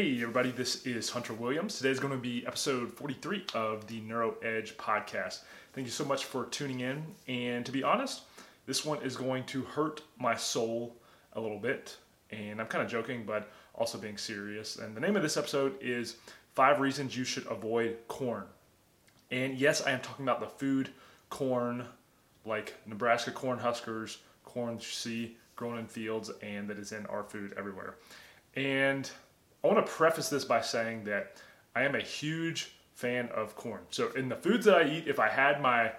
Hey, everybody, this is Hunter Williams. Today is going to be episode 43 of the Neuro Edge podcast. Thank you so much for tuning in. And to be honest, this one is going to hurt my soul a little bit. And I'm kind of joking, but also being serious. And the name of this episode is Five Reasons You Should Avoid Corn. And yes, I am talking about the food corn, like Nebraska corn huskers, corn you see grown in fields, and that is in our food everywhere. And I want to preface this by saying that I am a huge fan of corn. So, in the foods that I eat, if I had my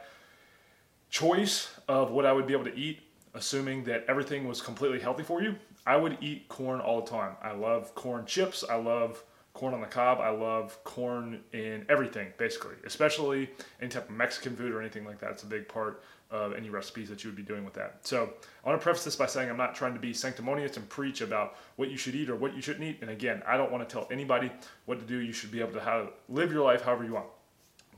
choice of what I would be able to eat, assuming that everything was completely healthy for you, I would eat corn all the time. I love corn chips. I love corn on the cob. I love corn in everything, basically, especially any type of Mexican food or anything like that. It's a big part of any recipes that you would be doing with that. So I want to preface this by saying I'm not trying to be sanctimonious and preach about what you should eat or what you shouldn't eat. And again, I don't want to tell anybody what to do. You should be able to how, live your life however you want.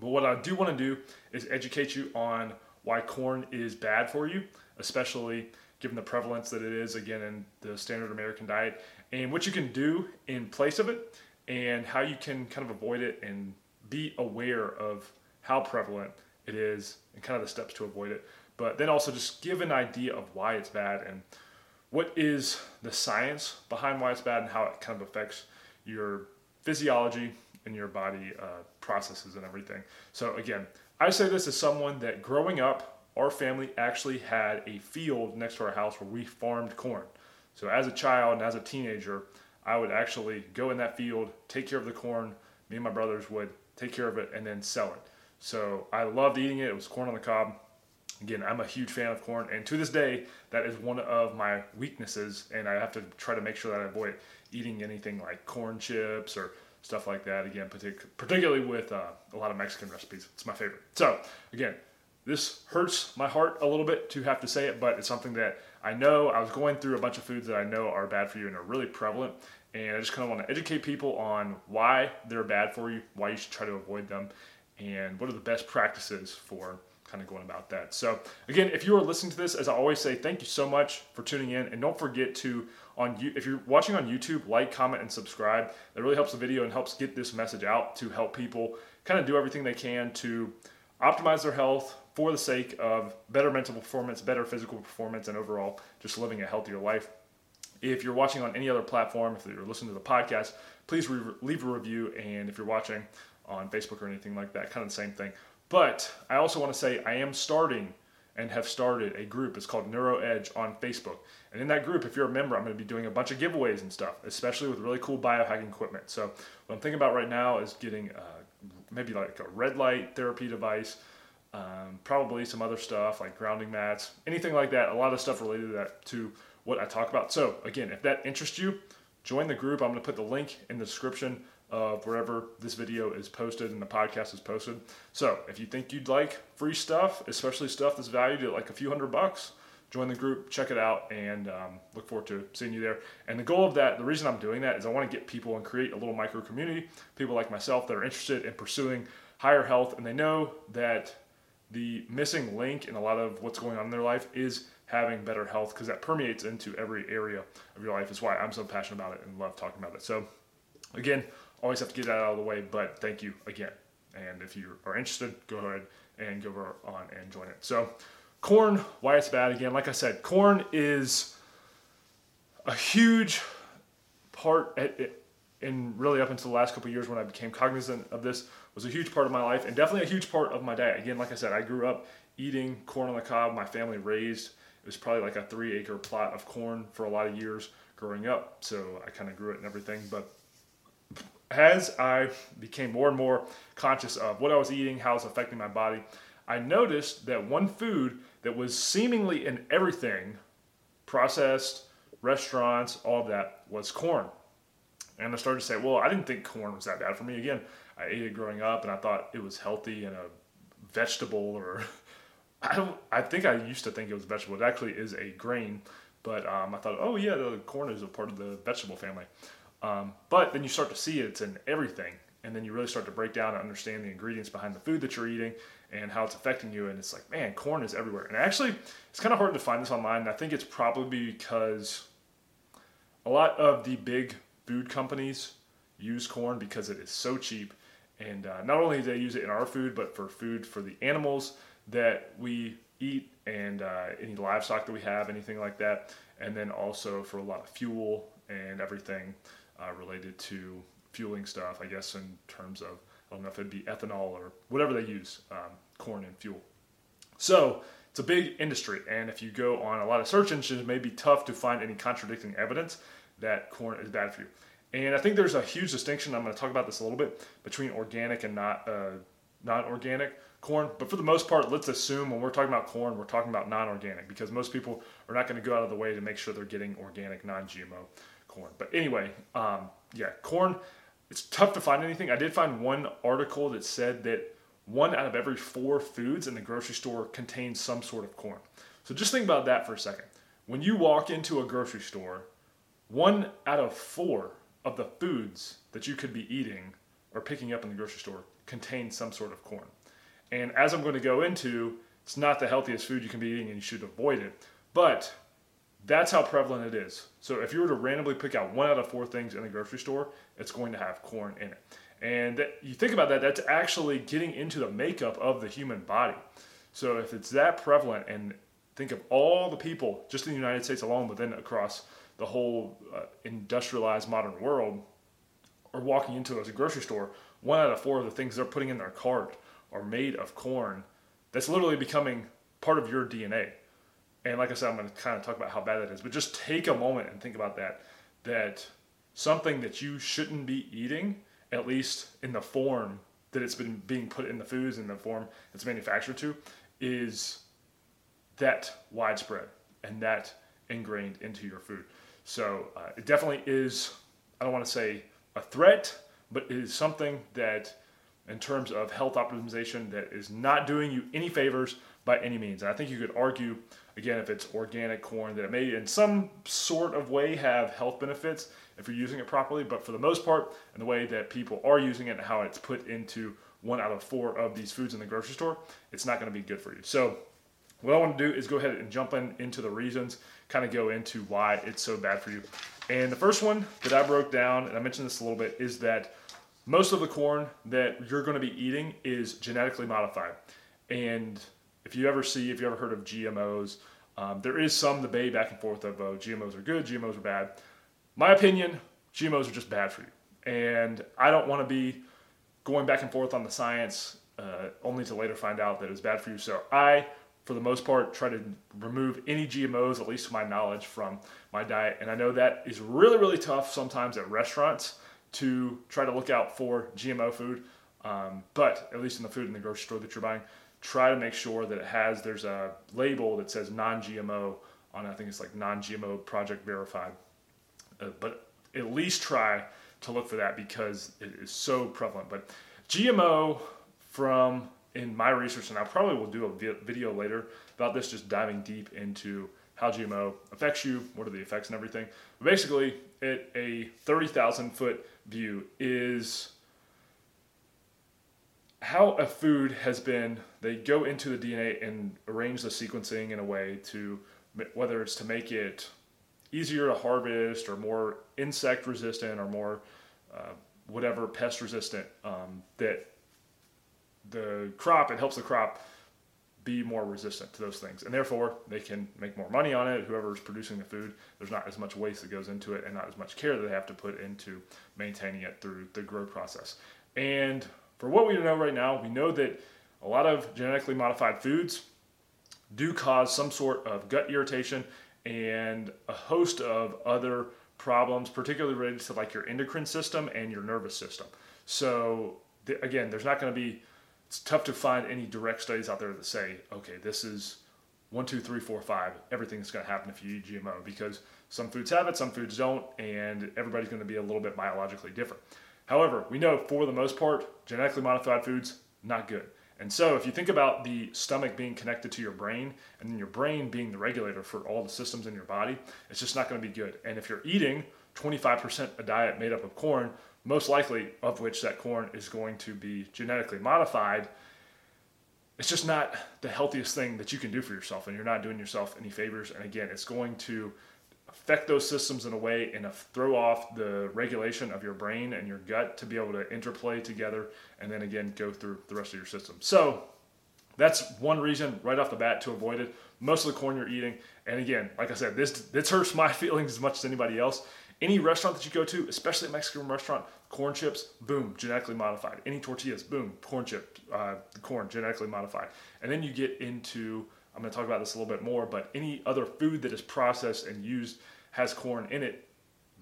But what I do want to do is educate you on why corn is bad for you, especially given the prevalence that it is again in the standard American diet, and what you can do in place of it, and how you can kind of avoid it and be aware of how prevalent it is and kind of the steps to avoid it. But then also just give an idea of why it's bad and what is the science behind why it's bad and how it kind of affects your physiology and your body uh, processes and everything. So again, I say this as someone that growing up, our family actually had a field next to our house where we farmed corn. So as a child and as a teenager, I would actually go in that field, take care of the corn. Me and my brothers would take care of it and then sell it. So I loved eating it. It was corn on the cob. Again, I'm a huge fan of corn, and to this day, that is one of my weaknesses, and I have to try to make sure that I avoid eating anything like corn chips or stuff like that. Again, partic- particularly with uh, a lot of Mexican recipes. It's my favorite. So, again, this hurts my heart a little bit to have to say it, but it's something that I know. I was going through a bunch of foods that I know are bad for you and are really prevalent, and I just kind of want to educate people on why they're bad for you, why you should try to avoid them, and what are the best practices for kind of going about that. So again, if you are listening to this, as I always say, thank you so much for tuning in, and don't forget to on you if you're watching on YouTube, like, comment, and subscribe. That really helps the video and helps get this message out to help people kind of do everything they can to optimize their health for the sake of better mental performance, better physical performance, and overall just living a healthier life. If you're watching on any other platform, if you're listening to the podcast, please re- leave a review. And if you're watching on Facebook or anything like that, kind of the same thing. But I also want to say I am starting and have started a group. It's called Neuro Edge on Facebook. And in that group, if you're a member, I'm going to be doing a bunch of giveaways and stuff, especially with really cool biohacking equipment. So what I'm thinking about right now is getting uh, maybe like a red light therapy device, um, probably some other stuff like grounding mats, anything like that. A lot of stuff related to that to what I talk about. So again, if that interests you, join the group. I'm going to put the link in the description of wherever this video is posted and the podcast is posted. So if you think you'd like free stuff, especially stuff that's valued at like a few hundred bucks, join the group, check it out, and um, look forward to seeing you there. And the goal of that, the reason I'm doing that is I want to get people and create a little micro community, people like myself that are interested in pursuing higher health, and they know that the missing link in a lot of what's going on in their life is having better health because that permeates into every area of your life. Is why I'm so passionate about it and love talking about it. So, again, always have to get that out of the way, but thank you again. And if you are interested, go ahead and go over on and join it. So, corn, why it's bad again. Like I said, corn is a huge part, eh, eh, and really up until the last couple years when I became cognizant of this, was a huge part of my life and definitely a huge part of my diet. Again, like I said, I grew up eating corn on the cob. My family raised it was probably like a three acre plot of corn for a lot of years growing up. So I kind of grew it and everything. But as I became more and more conscious of what I was eating, how it's affecting my body, I noticed that one food that was seemingly in everything processed, restaurants, all of that was corn. And I started to say, well, I didn't think corn was that bad for me. Again, I ate it growing up and I thought it was healthy and a vegetable or I don't I think I used to think it was a vegetable. It actually is a grain, but um, I thought, oh yeah, the corn is a part of the vegetable family. Um, but then you start to see it's in everything, and then you really start to break down and understand the ingredients behind the food that you're eating and how it's affecting you. And it's like, man, corn is everywhere. And actually, it's kind of hard to find this online. And I think it's probably because a lot of the big food companies use corn because it is so cheap. And uh, not only do they use it in our food, but for food for the animals that we eat and uh, any livestock that we have, anything like that. And then also for a lot of fuel and everything uh, related to fueling stuff, I guess, in terms of, I don't know if it'd be ethanol or whatever they use, um, corn and fuel. So it's a big industry. And if you go on a lot of search engines, it may be tough to find any contradicting evidence that corn is bad for you. And I think there's a huge distinction. I'm going to talk about this a little bit between organic and not uh, non-organic corn. But for the most part, let's assume when we're talking about corn, we're talking about non-organic because most people are not going to go out of the way to make sure they're getting organic, non-GMO corn. But anyway, um, yeah, corn. It's tough to find anything. I did find one article that said that one out of every four foods in the grocery store contains some sort of corn. So just think about that for a second. When you walk into a grocery store, one out of four of the foods that you could be eating or picking up in the grocery store contain some sort of corn. And as I'm going to go into, it's not the healthiest food you can be eating and you should avoid it. But that's how prevalent it is. So if you were to randomly pick out one out of four things in the grocery store, it's going to have corn in it. And that, you think about that, that's actually getting into the makeup of the human body. So if it's that prevalent, and think of all the people just in the United States alone, but then across the whole uh, industrialized modern world are walking into a grocery store, one out of four of the things they're putting in their cart are made of corn. That's literally becoming part of your DNA. And like I said, I'm going to kind of talk about how bad that is. But just take a moment and think about that. That something that you shouldn't be eating, at least in the form that it's been being put in the foods in the form it's manufactured to, is that widespread and that ingrained into your food. So uh, it definitely is, I don't want to say a threat, but it is something that, in terms of health optimization, that is not doing you any favors by any means. And I think you could argue, again, if it's organic corn, that it may in some sort of way have health benefits if you're using it properly. But for the most part, in the way that people are using it and how it's put into one out of four of these foods in the grocery store, it's not going to be good for you. So what I want to do is go ahead and jump in into the reasons, kind of go into why it's so bad for you. And the first one that I broke down, and I mentioned this a little bit, is that most of the corn that you're going to be eating is genetically modified. And if you ever see, if you ever heard of GMOs, um, there is some debate back and forth of uh, GMOs are good, GMOs are bad. My opinion, GMOs are just bad for you. And I don't want to be going back and forth on the science uh, only to later find out that it's bad for you. So I for the most part, try to remove any GMOs, at least to my knowledge, from my diet. And I know that is really, really tough sometimes at restaurants to try to look out for GMO food. Um, but at least in the food in the grocery store that you're buying, try to make sure that it has, there's a label that says non GMO on, I think it's like non GMO project verified. Uh, but at least try to look for that because it is so prevalent. But GMO from in my research, and I probably will do a video later about this, just diving deep into how GMO affects you, what are the effects and everything. But basically, at a 30,000 foot view is how a food has been, they go into the DNA and arrange the sequencing in a way to, whether it's to make it easier to harvest or more insect resistant or more uh, whatever pest resistant um, that the crop, it helps the crop be more resistant to those things. And therefore, they can make more money on it. Whoever's producing the food, there's not as much waste that goes into it and not as much care that they have to put into maintaining it through the grow process. And for what we know right now, we know that a lot of genetically modified foods do cause some sort of gut irritation and a host of other problems, particularly related to like your endocrine system and your nervous system. So, again, there's not going to be it's tough to find any direct studies out there that say, okay, this is one, two, three, four, five. Everything's going to happen if you eat GMO because some foods have it, some foods don't, and everybody's going to be a little bit biologically different. However, we know for the most part, genetically modified foods not good. And so, if you think about the stomach being connected to your brain and then your brain being the regulator for all the systems in your body, it's just not going to be good. And if you're eating 25% a diet made up of corn, most likely of which that corn is going to be genetically modified, it's just not the healthiest thing that you can do for yourself, and you're not doing yourself any favors. And again, it's going to affect those systems in a way and throw off the regulation of your brain and your gut to be able to interplay together and then again go through the rest of your system. So that's one reason right off the bat to avoid it. Most of the corn you're eating, and again, like I said, this this hurts my feelings as much as anybody else. Any restaurant that you go to, especially a Mexican restaurant, corn chips, boom, genetically modified. Any tortillas, boom, corn chip, uh, corn genetically modified. And then you get into, I'm going to talk about this a little bit more, but any other food that is processed and used has corn in it.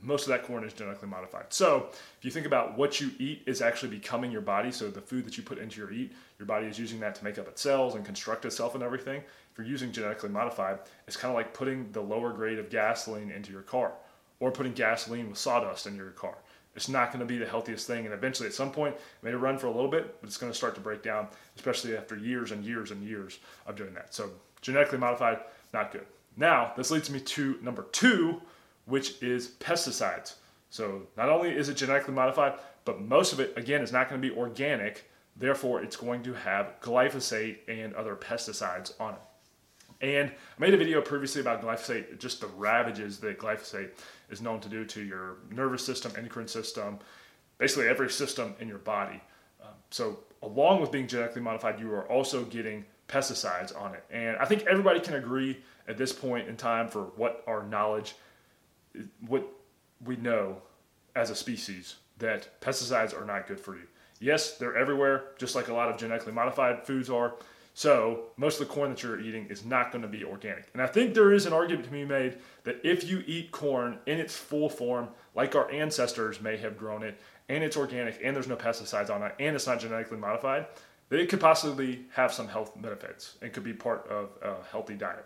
Most of that corn is genetically modified. So, if you think about what you eat is actually becoming your body, so the food that you put into your eat, your body is using that to make up its cells and construct itself and everything. If you're using genetically modified, it's kind of like putting the lower grade of gasoline into your car or putting gasoline with sawdust in your car. It's not going to be the healthiest thing. And eventually, at some point, it may run for a little bit, but it's going to start to break down, especially after years and years and years of doing that. So, genetically modified, not good. Now, this leads me to number two, which is pesticides. So, not only is it genetically modified, but most of it, again, is not going to be organic. Therefore, it's going to have glyphosate and other pesticides on it. And I made a video previously about glyphosate, just the ravages that glyphosate is known to do to your nervous system, endocrine system, basically every system in your body. Um, so, along with being genetically modified, you are also getting pesticides on it. And I think everybody can agree at this point in time for what our knowledge, what we know as a species, that pesticides are not good for you. Yes, they're everywhere, just like a lot of genetically modified foods are. So most of the corn that you're eating is not going to be organic. And I think there is an argument to be made that if you eat corn in its full form, like our ancestors may have grown it, and it's organic, and there's no pesticides on it, and it's not genetically modified, that it could possibly have some health benefits and could be part of a healthy diet.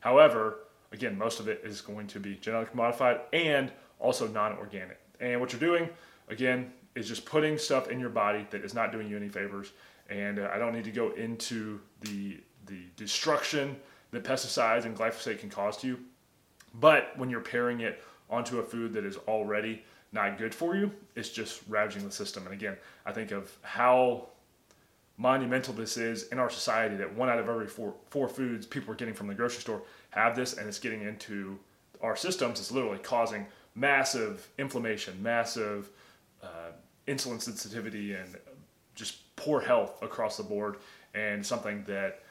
However, again, most of it is going to be genetically modified and also non-organic. And what you're doing, again, is just putting stuff in your body that is not doing you any favors and uh, I don't need to go into the the destruction that pesticides and glyphosate can cause to you. But when you're pairing it onto a food that is already not good for you, it's just ravaging the system. And again, I think of how monumental this is in our society that one out of every four, four foods people are getting from the grocery store have this and it's getting into our systems. It's literally causing massive inflammation, massive uh, insulin sensitivity, and just poor health across the board and something that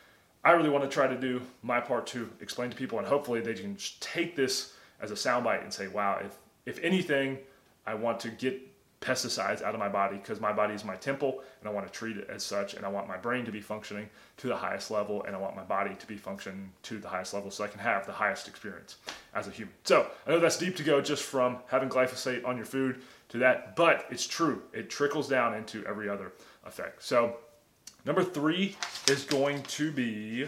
I really want to try to do my part to explain to people and hopefully they can take this as a soundbite and say, wow, if, if anything, I want to get pesticides out of my body because my body is my temple and I want to treat it as such and I want my brain to be functioning to the highest level and I want my body to be functioning to the highest level so I can have the highest experience as a human. So I know that's deep to go just from having glyphosate on your food to that, but it's true. It trickles down into every other effect. So number three is going to be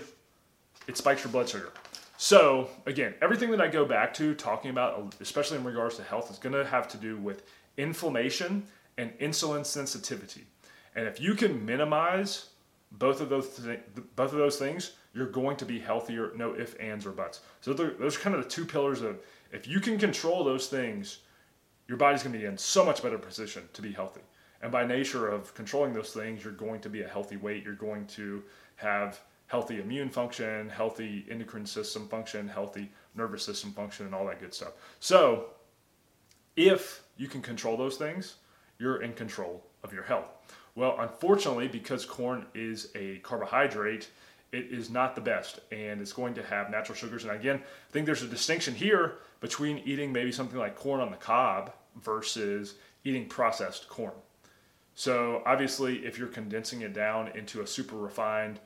it spikes your blood sugar. So again, everything that I go back to talking about, especially in regards to health, is going to have to do with inflammation and insulin sensitivity. And if you can minimize both of those th- both of those things, you're going to be healthier. No ifs, ands, or buts. So those are kind of the two pillars of if you can control those things, your body's going to be in so much better position to be healthy. And by nature of controlling those things, you're going to be a healthy weight. You're going to have healthy immune function, healthy endocrine system function, healthy nervous system function, and all that good stuff. So if you can control those things, you're in control of your health. Well, unfortunately, because corn is a carbohydrate, it is not the best and it's going to have natural sugars. And again, I think there's a distinction here between eating maybe something like corn on the cob versus eating processed corn. So, obviously, if you're condensing it down into a super refined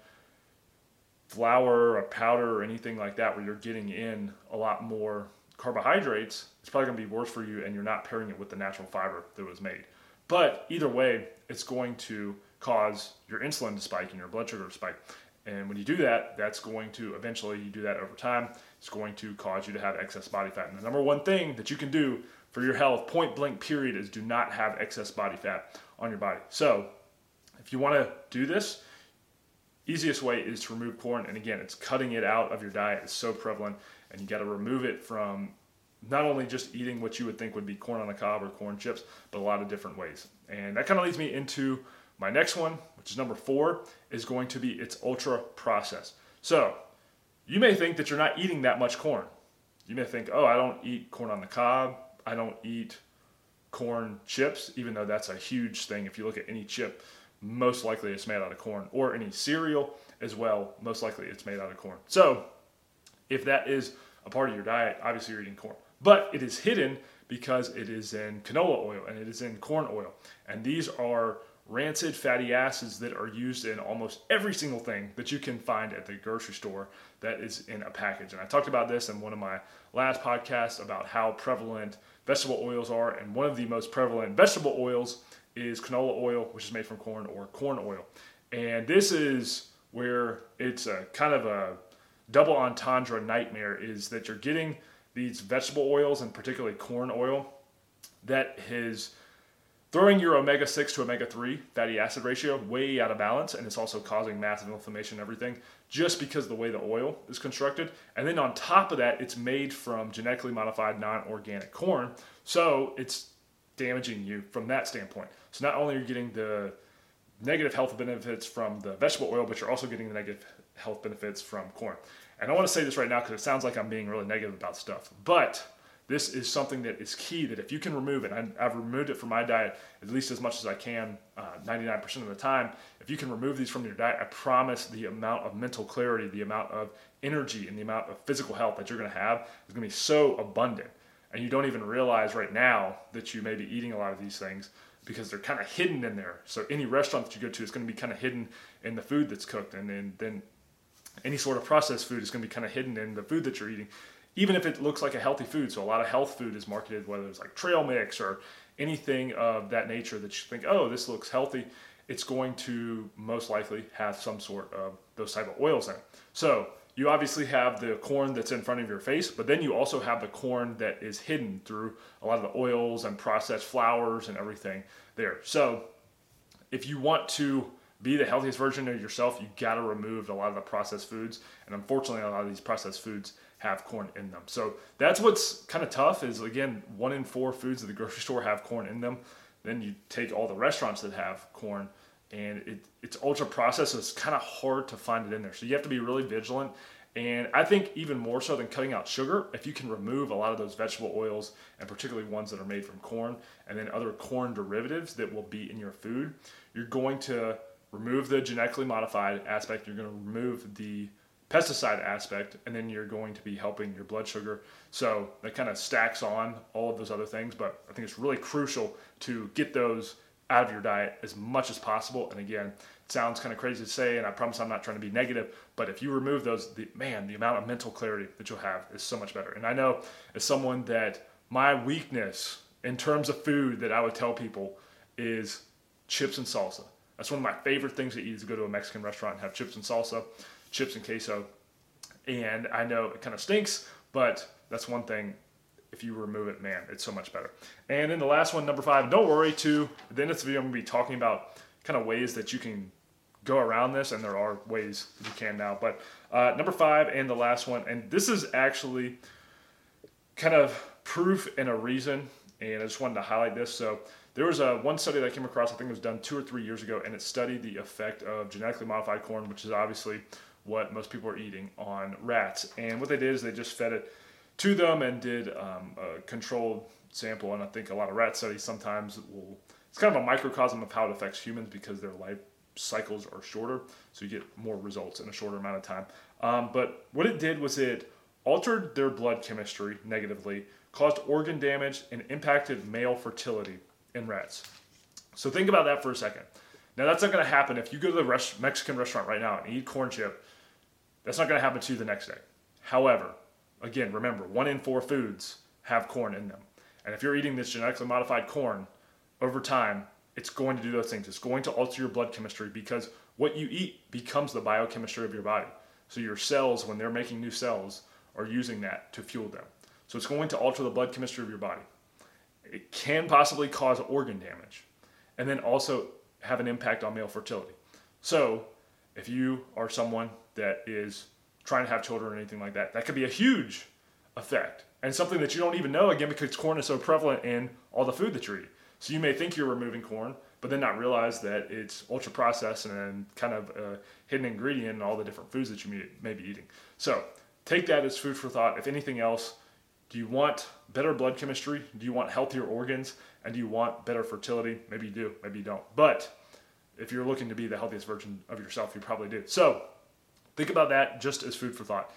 flour or powder or anything like that, where you're getting in a lot more carbohydrates, it's probably going to be worse for you and you're not pairing it with the natural fiber that was made. But either way, it's going to cause your insulin to spike and your blood sugar to spike. And when you do that, that's going to eventually, you do that over time, it's going to cause you to have excess body fat. And the number one thing that you can do for your health, point blank period, is do not have excess body fat on your body. So if you want to do this, easiest way is to remove corn. And again, it's cutting it out of your diet. It's so prevalent and you got to remove it from not only just eating what you would think would be corn on the cob or corn chips, but a lot of different ways. And that kind of leads me into my next one, which is number four, is going to be it's ultra processed. So you may think that you're not eating that much corn. you may think, oh, I don't eat corn on the cob. I don't eat corn chips, even though that's a huge thing. If you look at any chip, most likely it's made out of corn, or any cereal as well, most likely it's made out of corn. So, if that is a part of your diet, obviously you're eating corn. But it is hidden because it is in canola oil and it is in corn oil. And these are rancid fatty acids that are used in almost every single thing that you can find at the grocery store that is in a package. And I talked about this in one of my last podcasts about how prevalent vegetable oils are. And one of the most prevalent vegetable oils is canola oil, which is made from corn, or corn oil. And this is where it's a kind of a double entendre nightmare is that you're getting these vegetable oils and particularly corn oil that is throwing your omega 6 to omega 3 fatty acid ratio way out of balance and it's also causing massive inflammation and everything just because of the way the oil is constructed. And then on top of that it's made from genetically modified non-organic corn. So it's damaging you from that standpoint. So not only are you getting the negative health benefits from the vegetable oil but you're also getting the negative health benefits from corn. And i want to say this right now because it sounds like i'm being really negative about stuff but this is something that is key that if you can remove it, I, have removed it from my diet at least as much as I can, uh, 99% of the time. If you can remove these from your diet, I promise the amount of mental clarity, the amount of energy, and the amount of physical health that you're going to have is going to be so abundant. And you don't even realize right now that you may be eating a lot of these things because they're kind of hidden in there. So any restaurant that you go to is going to be kind of hidden in the food that's cooked, and then, then any sort of processed food is going to be kind of hidden in the food that you're eating even if it looks like a healthy food. So a lot of health food is marketed, whether it's like trail mix or anything of that nature that you think, oh, this looks healthy. It's going to most likely have some sort of those type of oils in it. So you obviously have the corn that's in front of your face, but then you also have the corn that is hidden through a lot of the oils and processed flours and everything there. So if you want to be the healthiest version of yourself, you got to remove a lot of the processed foods. And unfortunately, a lot of these processed foods have corn in them. So that's what's kind of tough is again, one in four foods at the grocery store have corn in them. Then you take all the restaurants that have corn and it, it's ultra processed, so it's kind of hard to find it in there. So you have to be really vigilant. And I think even more so than cutting out sugar, if you can remove a lot of those vegetable oils and particularly ones that are made from corn and then other corn derivatives that will be in your food, you're going to remove the genetically modified aspect, you're going to remove the pesticide aspect, and then you're going to be helping your blood sugar. So that kind of stacks on all of those other things. But I think it's really crucial to get those out of your diet as much as possible. And again, it sounds kind of crazy to say, and I promise I'm not trying to be negative, but if you remove those, the, man, the amount of mental clarity that you'll have is so much better. And I know as someone that my weakness in terms of food that I would tell people is chips and salsa. That's one of my favorite things to eat is to go to a Mexican restaurant and have chips and salsa chips and queso. And I know it kind of stinks, but that's one thing. If you remove it, man, it's so much better. And then the last one, number five, don't worry too. At the end of this video, I'm to be talking about kind of ways that you can go around this, and there are ways you can now. But uh, number five and the last one, and this is actually kind of proof and a reason, and I just wanted to highlight this. So there was a one study that I came across, I think it was done two or three years ago, and it studied the effect of genetically modified corn, which is obviously what most people are eating on rats. And what they did is they just fed it to them and did um, a controlled sample. And I think a lot of rat studies sometimes will, it's kind of a microcosm of how it affects humans because their life cycles are shorter. So you get more results in a shorter amount of time. Um, but what it did was it altered their blood chemistry negatively, caused organ damage, and impacted male fertility in rats. So think about that for a second. Now that's not going to happen if you go to the rest- Mexican restaurant right now and eat corn chip that's not going to happen to you the next day. However, again, remember, one in four foods have corn in them. And if you're eating this genetically modified corn over time, it's going to do those things. It's going to alter your blood chemistry because what you eat becomes the biochemistry of your body. So your cells, when they're making new cells, are using that to fuel them. So it's going to alter the blood chemistry of your body. It can possibly cause organ damage and then also have an impact on male fertility. So if you are someone that is trying to have children or anything like that, that could be a huge effect and something that you don't even know again because corn is so prevalent in all the food that you're eating. So you may think you're removing corn, but then not realize that it's ultra processed and kind of a hidden ingredient in all the different foods that you may be eating. So take that as food for thought. If anything else, Do you want better blood chemistry? Do you want healthier organs? And do you want better fertility? Maybe you do, maybe you don't. But if you're looking to be the healthiest version of yourself, you probably do. So think about that just as food for thought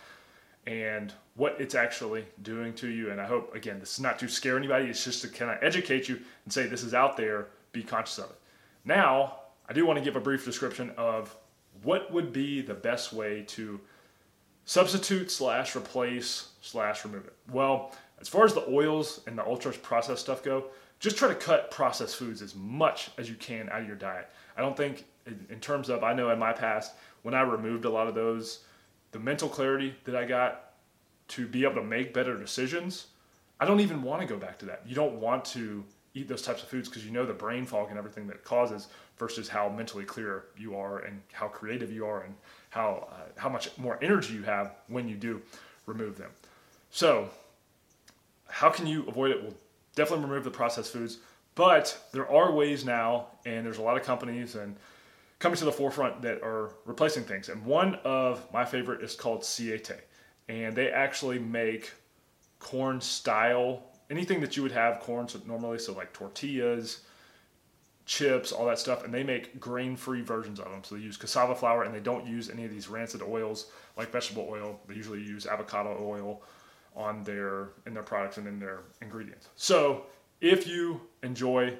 and what it's actually doing to you. And I hope, again, this is not to scare anybody, it's just to kind of educate you and say this is out there, be conscious of it. Now, I do want to give a brief description of what would be the best way to substitute slash replace slash remove it. Well, as far as the oils and the ultra processed stuff go, just try to cut processed foods as much as you can out of your diet. I don't think, in terms of, I know in my past, when I removed a lot of those, the mental clarity that I got to be able to make better decisions, I don't even want to go back to that. You don't want to eat those types of foods because you know the brain fog and everything that causes versus how mentally clear you are and how creative you are and how uh, how much more energy you have when you do remove them. So, how can you avoid it? Well, definitely remove the processed foods, but there are ways now, and there's a lot of companies and coming to the forefront that are replacing things. And one of my favorite is called Siete, and they actually make corn style anything that you would have corn normally, so like tortillas, chips, all that stuff, and they make grain-free versions of them. So they use cassava flour, and they don't use any of these rancid oils like vegetable oil. They usually use avocado oil on their in their products and in their ingredients. So if you enjoy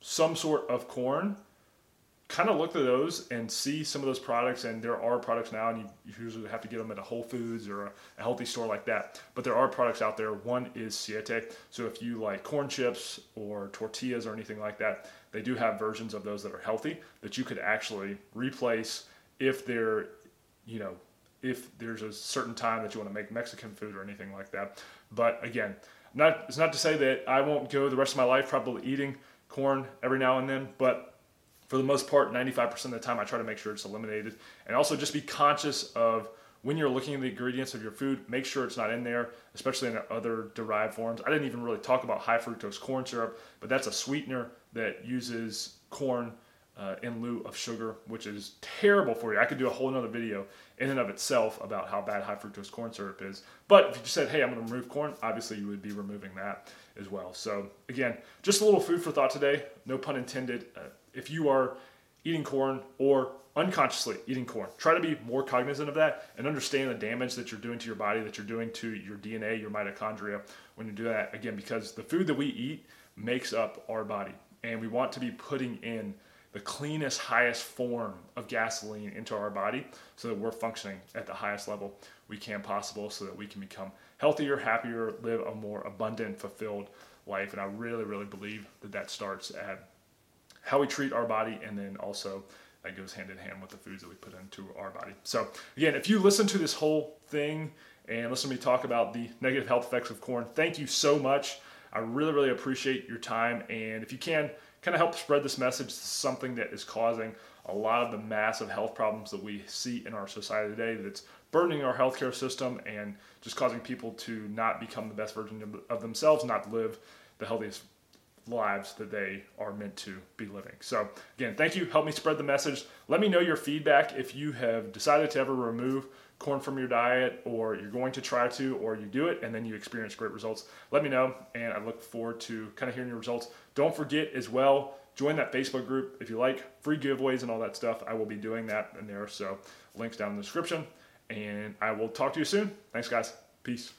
some sort of corn, kind of look at those and see some of those products. And there are products now, and you, usually have to get them at a Whole Foods or a, a, healthy store like that. But there are products out there. One is Siete. So if you like corn chips or tortillas or anything like that, they do have versions of those that are healthy that you could actually replace if they're, you know, if there's a certain time that you want to make Mexican food or anything like that. But again, not it's not to say that I won't go the rest of my life probably eating corn every now and then, but for the most part, 95% of the time, I try to make sure it's eliminated. And also just be conscious of when you're looking at the ingredients of your food, make sure it's not in there, especially in other derived forms. I didn't even really talk about high fructose corn syrup, but that's a sweetener that uses corn uh, in lieu of sugar, which is terrible for you. I could do a whole another video in and of itself about how bad high fructose corn syrup is. But if you said, hey, I'm going to remove corn, obviously you would be removing that as well. So again, just a little food for thought today. No pun intended. Uh, if you are eating corn or unconsciously eating corn, try to be more cognizant of that and understand the damage that you're doing to your body, that you're doing to your DNA, your mitochondria when you do that. Again, because the food that we eat makes up our body, and we want to be putting in the cleanest, highest form of gasoline into our body so that we're functioning at the highest level we can possible so that we can become healthier, happier, live a more abundant, fulfilled life. And I really, really believe that that starts at how we treat our body and then also that goes hand in hand with the foods that we put into our body. So, again, if you listen to this whole thing and listen to me talk about the negative health effects of corn, thank you so much. I really, really appreciate your time. And if you can, kind of help spread this message something that is causing a lot of the massive health problems that we see in our society today that's burdening our healthcare system and just causing people to not become the best version of themselves, not live the healthiest lives that they are meant to be living. So, again, thank you. Help me spread the message. Let me know your feedback if you have decided to ever remove corn from your diet or you're going to try to or you do it and then you experience great results. Let me know and I look forward to kind of hearing your results. Don't forget as well, join that Facebook group if you like free giveaways and all that stuff. I will be doing that in there. So links down in the description. And I will talk to you soon. Thanks, guys. Peace.